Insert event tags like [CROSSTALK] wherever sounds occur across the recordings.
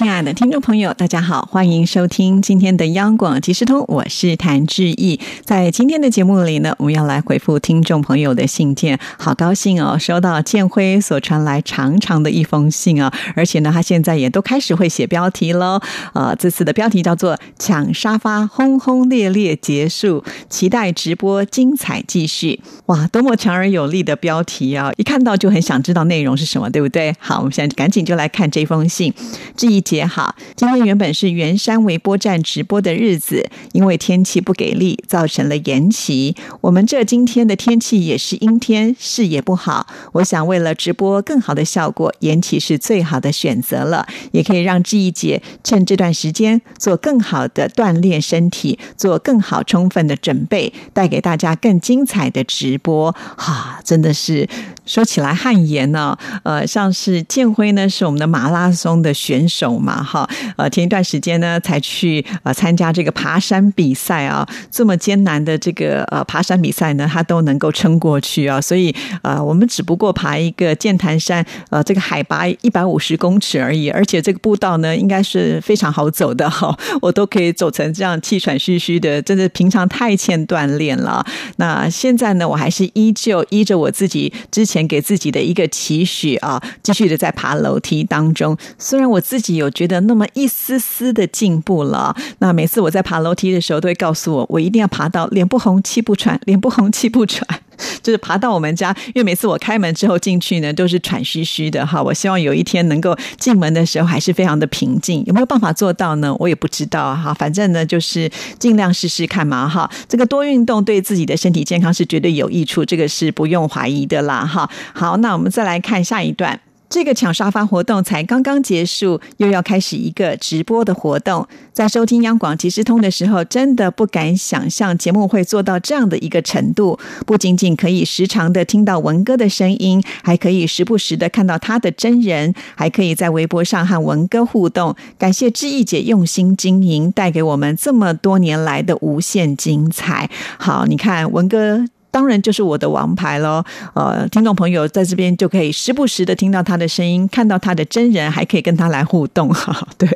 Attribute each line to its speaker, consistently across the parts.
Speaker 1: 亲爱的听众朋友，大家好，欢迎收听今天的央广即时通，我是谭志毅。在今天的节目里呢，我们要来回复听众朋友的信件，好高兴哦，收到建辉所传来长长的一封信啊，而且呢，他现在也都开始会写标题喽。呃，这次的标题叫做“抢沙发，轰轰烈烈结束，期待直播精彩继续”。哇，多么强而有力的标题啊！一看到就很想知道内容是什么，对不对？好，我们现在赶紧就来看这封信，志毅。姐好，今天原本是圆山微波站直播的日子，因为天气不给力，造成了延期。我们这今天的天气也是阴天，视野不好。我想为了直播更好的效果，延期是最好的选择了，也可以让志毅姐趁这段时间做更好的锻炼身体，做更好充分的准备，带给大家更精彩的直播。哈，真的是说起来汗颜呢。呃，像是建辉呢，是我们的马拉松的选手。嘛哈，呃，前一段时间呢，才去呃参加这个爬山比赛啊，这么艰难的这个呃爬山比赛呢，他都能够撑过去啊，所以呃，我们只不过爬一个剑潭山，呃，这个海拔一百五十公尺而已，而且这个步道呢，应该是非常好走的哈，[LAUGHS] 我都可以走成这样气喘吁吁的，真的平常太欠锻炼了。那现在呢，我还是依旧依着我自己之前给自己的一个期许啊，继续的在爬楼梯当中，虽然我自己有。觉得那么一丝丝的进步了。那每次我在爬楼梯的时候，都会告诉我，我一定要爬到脸不红气不喘，脸不红气不喘，[LAUGHS] 就是爬到我们家。因为每次我开门之后进去呢，都是喘吁吁的哈。我希望有一天能够进门的时候还是非常的平静。有没有办法做到呢？我也不知道哈。反正呢，就是尽量试试看嘛哈。这个多运动对自己的身体健康是绝对有益处，这个是不用怀疑的啦哈。好，那我们再来看下一段。这个抢沙发活动才刚刚结束，又要开始一个直播的活动。在收听央广即时通的时候，真的不敢想象节目会做到这样的一个程度。不仅仅可以时常的听到文哥的声音，还可以时不时的看到他的真人，还可以在微博上和文哥互动。感谢志毅姐用心经营，带给我们这么多年来的无限精彩。好，你看文哥。当然就是我的王牌喽！呃，听众朋友在这边就可以时不时的听到他的声音，看到他的真人，还可以跟他来互动哈。[LAUGHS] 对，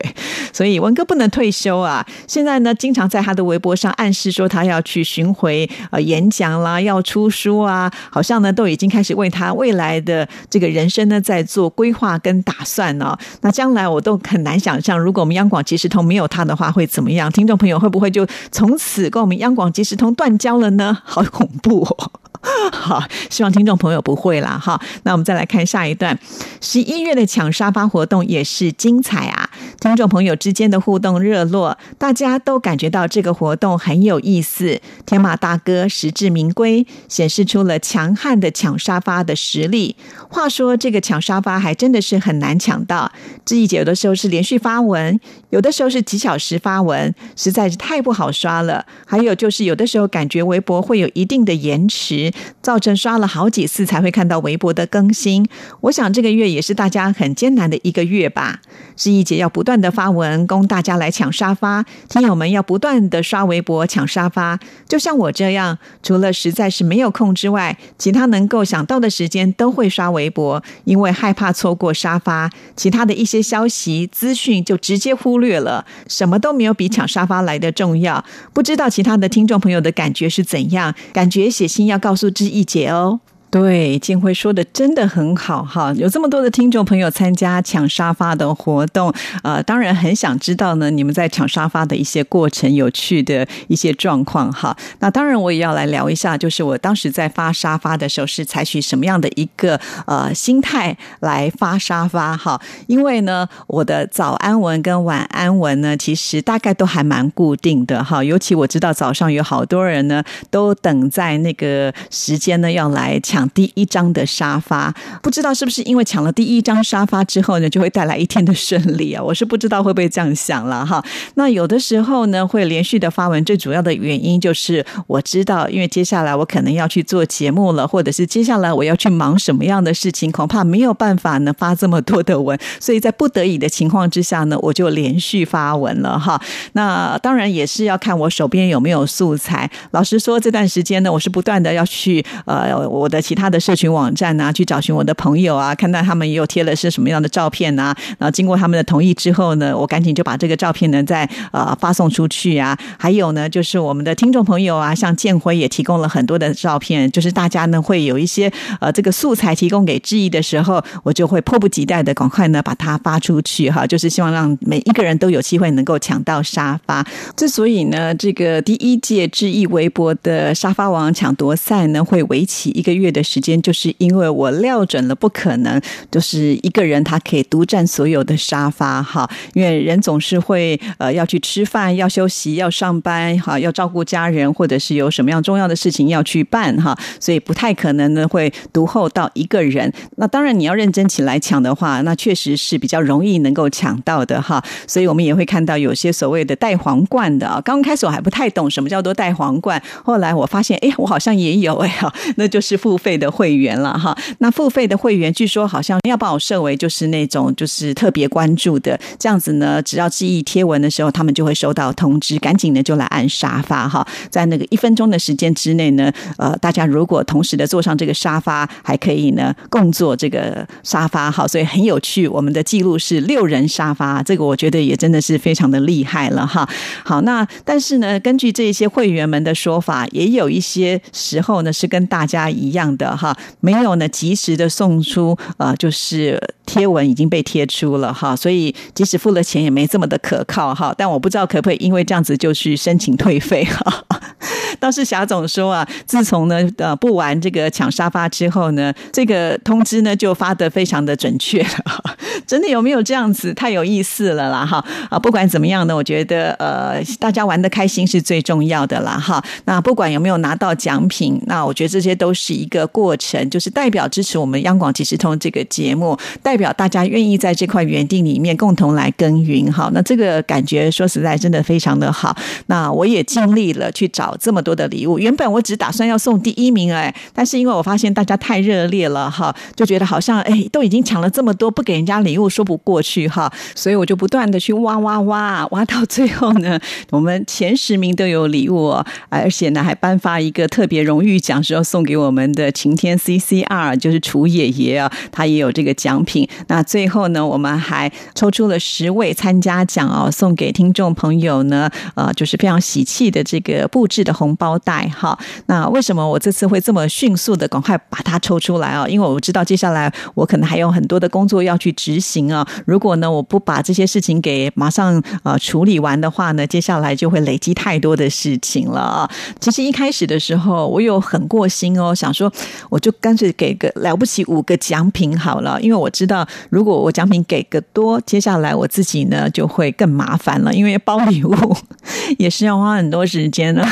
Speaker 1: 所以文哥不能退休啊！现在呢，经常在他的微博上暗示说他要去巡回呃演讲啦，要出书啊，好像呢都已经开始为他未来的这个人生呢在做规划跟打算呢。那将来我都很难想象，如果我们央广即时通没有他的话会怎么样？听众朋友会不会就从此跟我们央广即时通断交了呢？好恐怖！我。[LAUGHS] 好，希望听众朋友不会啦。哈。那我们再来看下一段，十一月的抢沙发活动也是精彩啊！听众朋友之间的互动热络，大家都感觉到这个活动很有意思。天马大哥实至名归，显示出了强悍的抢沙发的实力。话说这个抢沙发还真的是很难抢到，志毅姐有的时候是连续发文，有的时候是几小时发文，实在是太不好刷了。还有就是有的时候感觉微博会有一定的延迟，造成刷了好几次才会看到微博的更新。我想这个月也是大家很艰难的一个月吧。志毅姐要不断的发文供大家来抢沙发，听友们要不断的刷微博抢沙发。就像我这样，除了实在是没有空之外，其他能够想到的时间都会刷微博，因为害怕错过沙发，其他的一些消息资讯就直接忽略了，什么都没有比抢沙发来的重要。不知道其他的听众朋友的感觉是怎样？感觉写信要告诉志毅姐哦。对，建辉说的真的很好哈，有这么多的听众朋友参加抢沙发的活动，呃，当然很想知道呢，你们在抢沙发的一些过程、有趣的一些状况哈。那当然我也要来聊一下，就是我当时在发沙发的时候是采取什么样的一个呃心态来发沙发哈？因为呢，我的早安文跟晚安文呢，其实大概都还蛮固定的哈。尤其我知道早上有好多人呢，都等在那个时间呢要来抢。抢第一张的沙发。不知道是不是因为抢了第一张沙发之后呢，就会带来一天的顺利啊？我是不知道会不会这样想了哈。那有的时候呢，会连续的发文，最主要的原因就是我知道，因为接下来我可能要去做节目了，或者是接下来我要去忙什么样的事情，恐怕没有办法呢发这么多的文，[LAUGHS] 所以在不得已的情况之下呢，我就连续发文了哈。那当然也是要看我手边有没有素材。老实说，这段时间呢，我是不断的要去呃我的其他的社群网站啊，去找寻我的朋友啊，看到他们也有贴了是什么样的照片啊，然后经过他们的同意之后呢，我赶紧就把这个照片呢再呃发送出去啊。还有呢，就是我们的听众朋友啊，像建辉也提供了很多的照片，就是大家呢会有一些呃这个素材提供给志毅的时候，我就会迫不及待的赶快呢把它发出去哈，就是希望让每一个人都有机会能够抢到沙发。之所以呢，这个第一届志毅微博的沙发王抢夺赛呢会为期一个月的时间，就是因为我料准了不可能就是一个人他可以独占所有的沙发哈，因为人总是会呃要去吃饭、要休息、要上班哈，要照顾家人，或者是有什么样重要的事情要去办哈，所以不太可能呢会独后到一个人。那当然你要认真起来抢的话，那确实是比较容易能够抢到的哈。所以我们也会看到有些所谓的带皇冠的啊，刚开始我还不太懂什么叫做带皇冠，后来我发现哎，我好像也有哎，那就是付费的会员了哈。那付费的会员据说好像要把我设为就是那种就是特别关注的，这样子呢，只要记忆贴文的时候，他们就会收到通知，赶紧的就来按沙发哈。在那个一分钟的时间之内呢，呃，大家如果同时的坐上这个沙发，还可以呢共坐这个沙发哈，所以很有趣。我们的记录是六人沙发，这个我觉得也真的是非常的厉害了哈。好，那但是呢，根据这些会员们的说法，也有一些时候呢是跟大家一样的哈，没有呢及时的送出呃，就是贴文已经被贴出了哈，所以即使付了钱也没这么的可靠哈。但我不知道可不可以因为这样子就去申请退费哈。[LAUGHS] 倒是霞总说啊，自从呢呃不玩这个抢沙发之后呢，这个通知呢就发的非常的准确了。[LAUGHS] 真的有没有这样子？太有意思了啦哈啊！不管怎么样呢，我觉得呃大家玩的开心是最重要的啦哈。那不管有没有拿到奖品，那我觉得这些都是一个过程，就是代表支持我们央广即时通这个节目，代表大家愿意在这块园地里面共同来耕耘哈。那这个感觉说实在真的非常的好。那我也尽力了去找这么多的礼物，原本我只打算要送第一名哎，但是因为我发现大家太热烈了哈，就觉得好像哎都已经抢了这么多，不给人家礼物说不过去哈，所以我就不断的去挖挖挖，挖到最后呢，我们前十名都有礼物，而且呢还颁发一个特别荣誉奖，是要送给我们的晴天 CCR，就是楚爷爷啊，他也有这个奖品。那最后呢，我们还抽出了十位参加奖哦，送给听众朋友呢，呃，就是非常喜气的这个布置的红包袋哈。那为什么我这次会这么迅速的赶快把它抽出来啊？因为我知道接下来我可能还有很多的工作要去执行啊。如果呢我不把这些事情给马上呃处理完的话呢，接下来就会累积太多的事情了啊。其实一开始的时候我有很过心哦，想说我就干脆给个了不起五个奖品好了，因为我知道如果我奖品给个多，接下来我自己呢就会更麻烦了，因为包礼物 [LAUGHS] 也是要花很多时间的。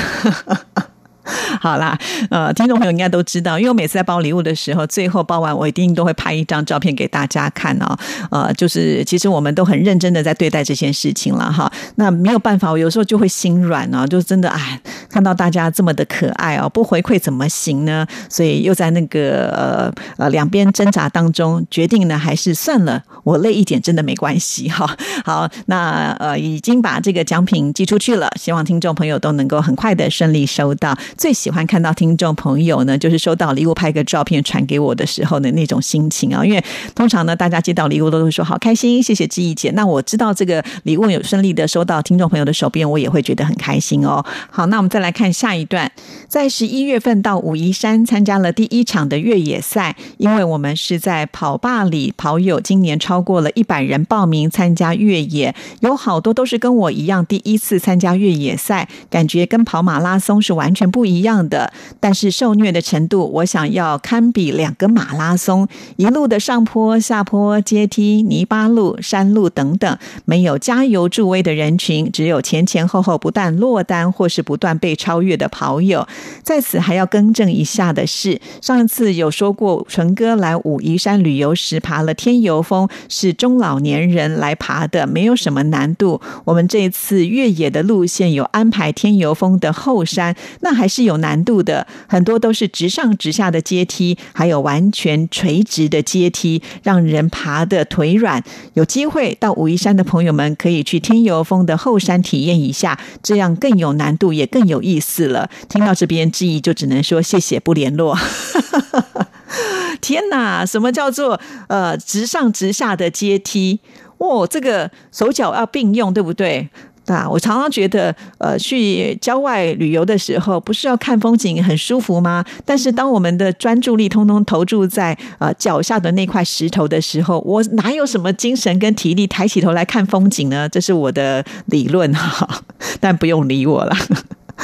Speaker 1: [LAUGHS] 好啦，呃，听众朋友应该都知道，因为我每次在包礼物的时候，最后包完我一定都会拍一张照片给大家看哦。呃，就是其实我们都很认真的在对待这件事情了哈。那没有办法，我有时候就会心软啊，就真的哎，看到大家这么的可爱哦，不回馈怎么行呢？所以又在那个呃呃两边挣扎当中，决定呢还是算了，我累一点真的没关系哈。[LAUGHS] 好，那呃已经把这个奖品寄出去了，希望听众朋友都能够很快的顺利收到。最喜欢看到听众朋友呢，就是收到礼物拍个照片传给我的时候的那种心情啊。因为通常呢，大家接到礼物都会说好开心，谢谢志毅姐。那我知道这个礼物有顺利的收到听众朋友的手边，我也会觉得很开心哦。好，那我们再来看下一段，在十一月份到武夷山参加了第一场的越野赛，因为我们是在跑霸里跑友，今年超过了一百人报名参加越野，有好多都是跟我一样第一次参加越野赛，感觉跟跑马拉松是完全不。不一样的，但是受虐的程度，我想要堪比两个马拉松，一路的上坡、下坡、阶梯、泥巴路、山路等等，没有加油助威的人群，只有前前后后不断落单或是不断被超越的跑友。在此还要更正一下的是，上一次有说过，纯哥来武夷山旅游时爬了天游峰，是中老年人来爬的，没有什么难度。我们这次越野的路线有安排天游峰的后山，那还是有难度的，很多都是直上直下的阶梯，还有完全垂直的阶梯，让人爬的腿软。有机会到武夷山的朋友们可以去天游峰的后山体验一下，这样更有难度，也更有意思了。听到这边，志毅就只能说谢谢，不联络。[LAUGHS] 天哪，什么叫做呃直上直下的阶梯？哦，这个手脚要并用，对不对？啊，我常常觉得，呃，去郊外旅游的时候，不是要看风景很舒服吗？但是当我们的专注力通通投注在呃脚下的那块石头的时候，我哪有什么精神跟体力抬起头来看风景呢？这是我的理论哈，[LAUGHS] 但不用理我了。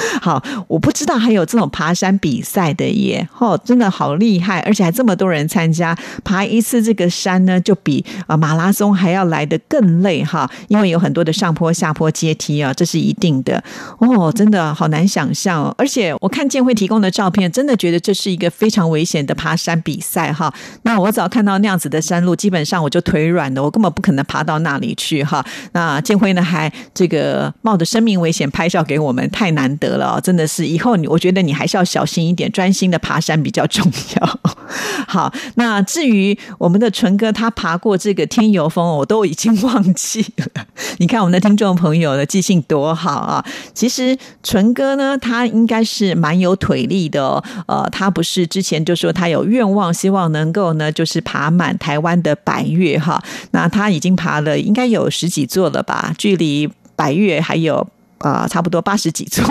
Speaker 1: [LAUGHS] 好，我不知道还有这种爬山比赛的耶，哦，真的好厉害，而且还这么多人参加。爬一次这个山呢，就比啊马拉松还要来的更累哈，因为有很多的上坡、下坡、阶梯啊，这是一定的。哦，真的好难想象哦，而且我看建会提供的照片，真的觉得这是一个非常危险的爬山比赛哈。那我只要看到那样子的山路，基本上我就腿软的，我根本不可能爬到那里去哈。那建辉呢，还这个冒着生命危险拍照给我们，太难得。得了，真的是以后你，我觉得你还是要小心一点，专心的爬山比较重要。[LAUGHS] 好，那至于我们的纯哥，他爬过这个天游峰，我都已经忘记了。你看我们的听众朋友的记性多好啊！其实纯哥呢，他应该是蛮有腿力的。呃，他不是之前就说他有愿望，希望能够呢，就是爬满台湾的百越哈。那他已经爬了，应该有十几座了吧？距离百越还有。啊，差不多八十几座，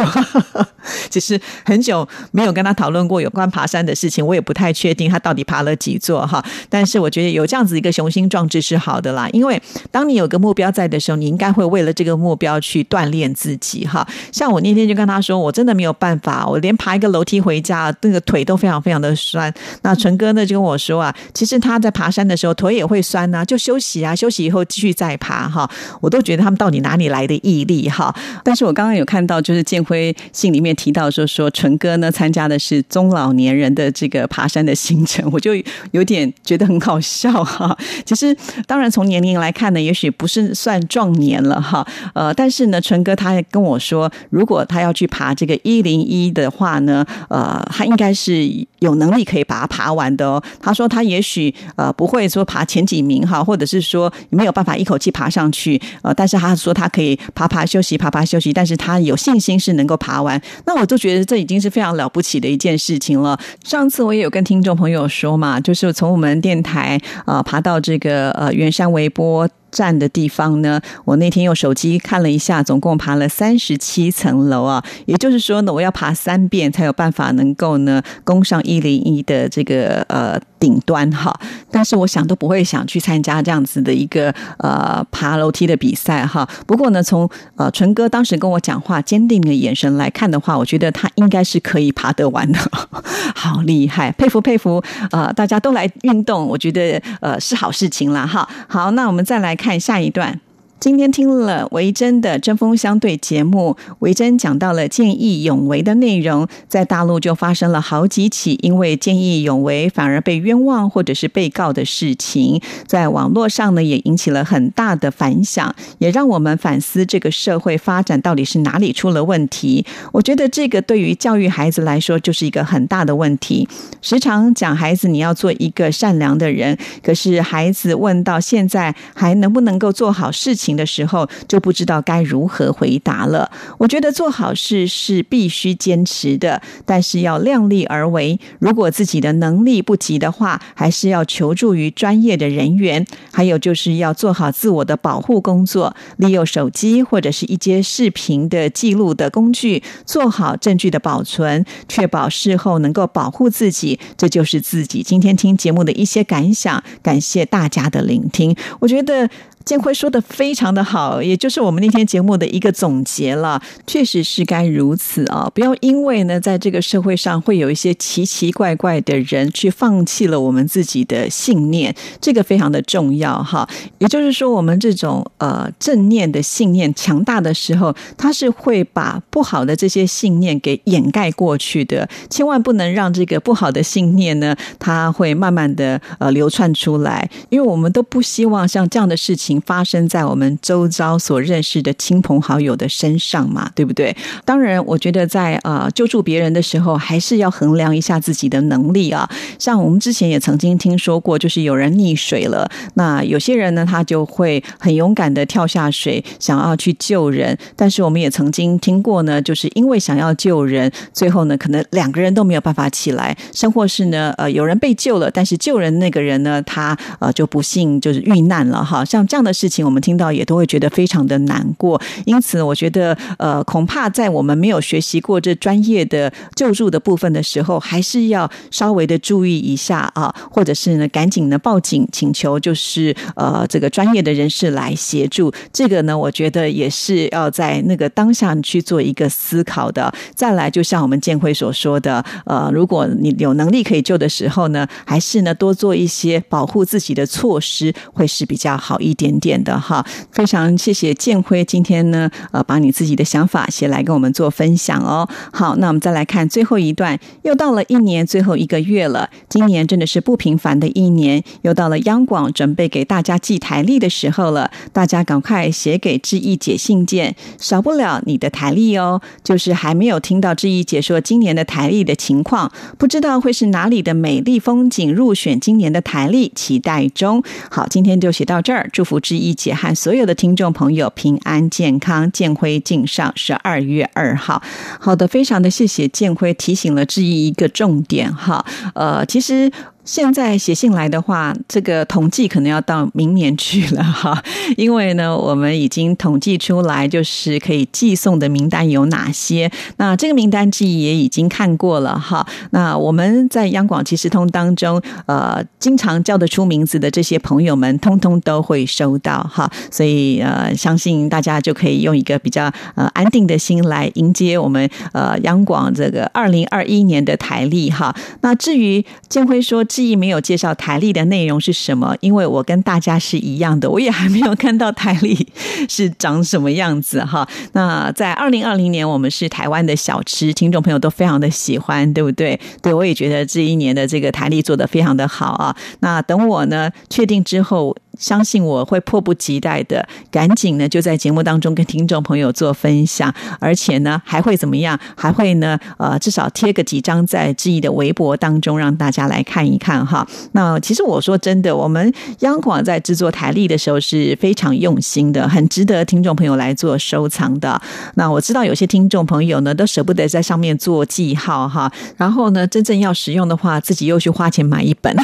Speaker 1: 其实很久没有跟他讨论过有关爬山的事情，我也不太确定他到底爬了几座哈。但是我觉得有这样子一个雄心壮志是好的啦，因为当你有个目标在的时候，你应该会为了这个目标去锻炼自己哈。像我那天就跟他说，我真的没有办法，我连爬一个楼梯回家，那个腿都非常非常的酸。那纯哥呢就跟我说啊，其实他在爬山的时候腿也会酸呐，就休息啊，休息以后继续再爬哈。我都觉得他们到底哪里来的毅力哈？但是我刚刚有看到，就是建辉信里面提到说，说纯哥呢参加的是中老年人的这个爬山的行程，我就有点觉得很好笑哈。[LAUGHS] 其实当然从年龄来看呢，也许不是算壮年了哈。呃，但是呢，纯哥他还跟我说，如果他要去爬这个一零一的话呢，呃，他应该是有能力可以把它爬完的哦。他说他也许呃不会说爬前几名哈，或者是说没有办法一口气爬上去，呃，但是他说他可以爬爬休息，爬爬休息。但是他有信心是能够爬完，那我就觉得这已经是非常了不起的一件事情了。上次我也有跟听众朋友说嘛，就是从我们电台啊爬到这个呃圆山微波。站的地方呢？我那天用手机看了一下，总共爬了三十七层楼啊！也就是说呢，我要爬三遍才有办法能够呢攻上一零一的这个呃顶端哈。但是我想都不会想去参加这样子的一个呃爬楼梯的比赛哈。不过呢，从呃纯哥当时跟我讲话坚定的眼神来看的话，我觉得他应该是可以爬得完的，[LAUGHS] 好厉害，佩服佩服！呃，大家都来运动，我觉得呃是好事情啦哈。好，那我们再来。看下一段。今天听了维珍的针锋相对节目，维珍讲到了见义勇为的内容，在大陆就发生了好几起因为见义勇为反而被冤枉或者是被告的事情，在网络上呢也引起了很大的反响，也让我们反思这个社会发展到底是哪里出了问题。我觉得这个对于教育孩子来说就是一个很大的问题。时常讲孩子你要做一个善良的人，可是孩子问到现在还能不能够做好事情？的时候就不知道该如何回答了。我觉得做好事是必须坚持的，但是要量力而为。如果自己的能力不及的话，还是要求助于专业的人员。还有就是要做好自我的保护工作，利用手机或者是一些视频的记录的工具，做好证据的保存，确保事后能够保护自己。这就是自己今天听节目的一些感想。感谢大家的聆听。我觉得。建辉说的非常的好，也就是我们那天节目的一个总结了。确实是该如此啊！不要因为呢，在这个社会上会有一些奇奇怪怪的人去放弃了我们自己的信念，这个非常的重要哈。也就是说，我们这种呃正念的信念强大的时候，它是会把不好的这些信念给掩盖过去的。千万不能让这个不好的信念呢，它会慢慢的呃流窜出来，因为我们都不希望像这样的事情发生在我们周遭所认识的亲朋好友的身上嘛，对不对？当然，我觉得在呃救助别人的时候，还是要衡量一下自己的能力啊。像我们之前也曾经听说过，就是有人溺水了，那有些人呢，他就会很勇敢的跳下水，想要去救人。但是我们也曾经听过呢，就是因为想要救人，最后呢，可能两个人都没有办法起来，甚或是呢，呃，有人被救了，但是救人那个人呢，他呃就不幸就是遇难了哈。像这样的事情，我们听到也都会觉得非常的难过。因此，我觉得呃，恐怕在我们没有学习过这专业的救助的部分的时候，还是要稍微的注意一下啊，或者是呢，赶紧呢报警请求，就是呃这个专业的人士来协助。这个呢，我觉得也是要在那个当下去做一个思考的。再来，就像我们建辉所说的，呃，如果你有能力可以救的时候呢，还是呢多做一些保护自己的措施，会是比较好一点点的哈。非常谢谢建辉今天呢，呃，把你自己的想法写来跟我们做分享哦。好，那我们再来看最后一段，又到了一年最后一个月了。今年真的是不平凡的一年，又到了央广准备给大家寄台历的时候了。大家赶快写给志毅姐信件，少不了你的台历哦。就是还没有听到志毅姐说今年的台历的情况，不知道会是哪里的美丽风景入选今年的台历，期待中。好，今天就写到这儿，祝福志毅姐和所有有的听众朋友平安健康，建辉敬上十二月二号。好的，非常的谢谢建辉提醒了志毅一个重点哈。呃，其实。现在写信来的话，这个统计可能要到明年去了哈，[LAUGHS] 因为呢，我们已经统计出来，就是可以寄送的名单有哪些。那这个名单记忆也已经看过了哈。那我们在央广即时通当中，呃，经常叫得出名字的这些朋友们，通通都会收到哈。所以呃，相信大家就可以用一个比较呃安定的心来迎接我们呃央广这个二零二一年的台历哈。那至于建辉说。示意没有介绍台历的内容是什么，因为我跟大家是一样的，我也还没有看到台历是长什么样子哈。那在二零二零年，我们是台湾的小吃，听众朋友都非常的喜欢，对不对？对我也觉得这一年的这个台历做的非常的好啊。那等我呢确定之后。相信我会迫不及待的，赶紧呢就在节目当中跟听众朋友做分享，而且呢还会怎么样？还会呢呃至少贴个几张在志毅的微博当中，让大家来看一看哈。那其实我说真的，我们央广在制作台历的时候是非常用心的，很值得听众朋友来做收藏的。那我知道有些听众朋友呢都舍不得在上面做记号哈，然后呢真正要使用的话，自己又去花钱买一本。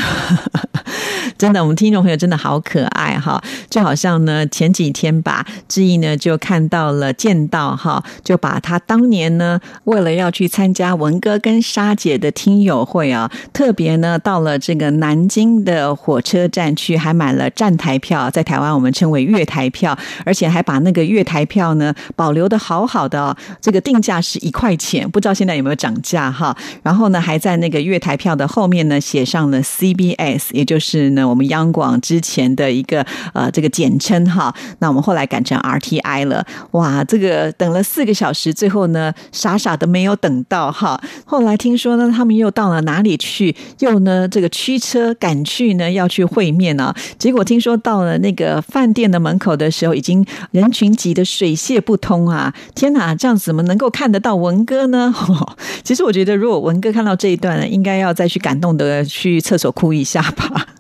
Speaker 1: 真的，我们听众朋友真的好可爱哈！就好像呢，前几天吧，志毅呢就看到了见到哈，就把他当年呢为了要去参加文哥跟沙姐的听友会啊，特别呢到了这个南京的火车站去，还买了站台票，在台湾我们称为月台票，而且还把那个月台票呢保留的好好的哦，这个定价是一块钱，不知道现在有没有涨价哈。然后呢，还在那个月台票的后面呢写上了 CBS，也就是呢。我们央广之前的一个呃这个简称哈，那我们后来改成 RTI 了。哇，这个等了四个小时，最后呢傻傻的没有等到哈。后来听说呢，他们又到了哪里去？又呢这个驱车赶去呢要去会面呢？结果听说到了那个饭店的门口的时候，已经人群挤得水泄不通啊！天哪，这样怎么能够看得到文哥呢？[LAUGHS] 其实我觉得，如果文哥看到这一段呢，应该要再去感动的去厕所哭一下吧。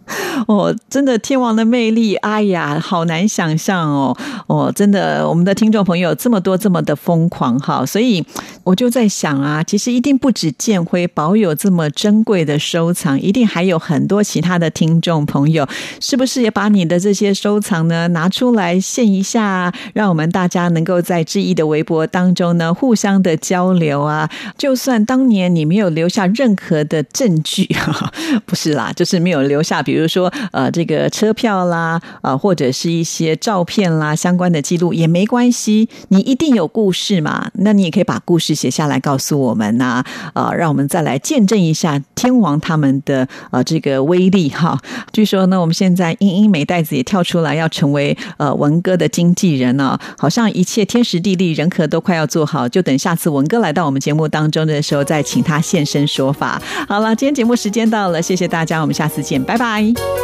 Speaker 1: [LAUGHS] 哦，真的天王的魅力，哎呀，好难想象哦！哦，真的，我们的听众朋友这么多，这么的疯狂哈，所以我就在想啊，其实一定不止建辉保有这么珍贵的收藏，一定还有很多其他的听众朋友，是不是也把你的这些收藏呢拿出来献一下，让我们大家能够在志毅的微博当中呢互相的交流啊？就算当年你没有留下任何的证据，[LAUGHS] 不是啦，就是没有留下，比如说。呃这个车票啦，啊或者是一些照片啦相关的记录也没关系，你一定有故事嘛，那你也可以把故事写下来告诉我们呐，啊让我们再来见证一下天王他们的呃这个威力哈。据说呢，我们现在英英美袋子也跳出来要成为呃文哥的经纪人呢，好像一切天时地利人和都快要做好，就等下次文哥来到我们节目当中的时候再请他现身说法。好了，今天节目时间到了，谢谢大家，我们下次见，拜拜。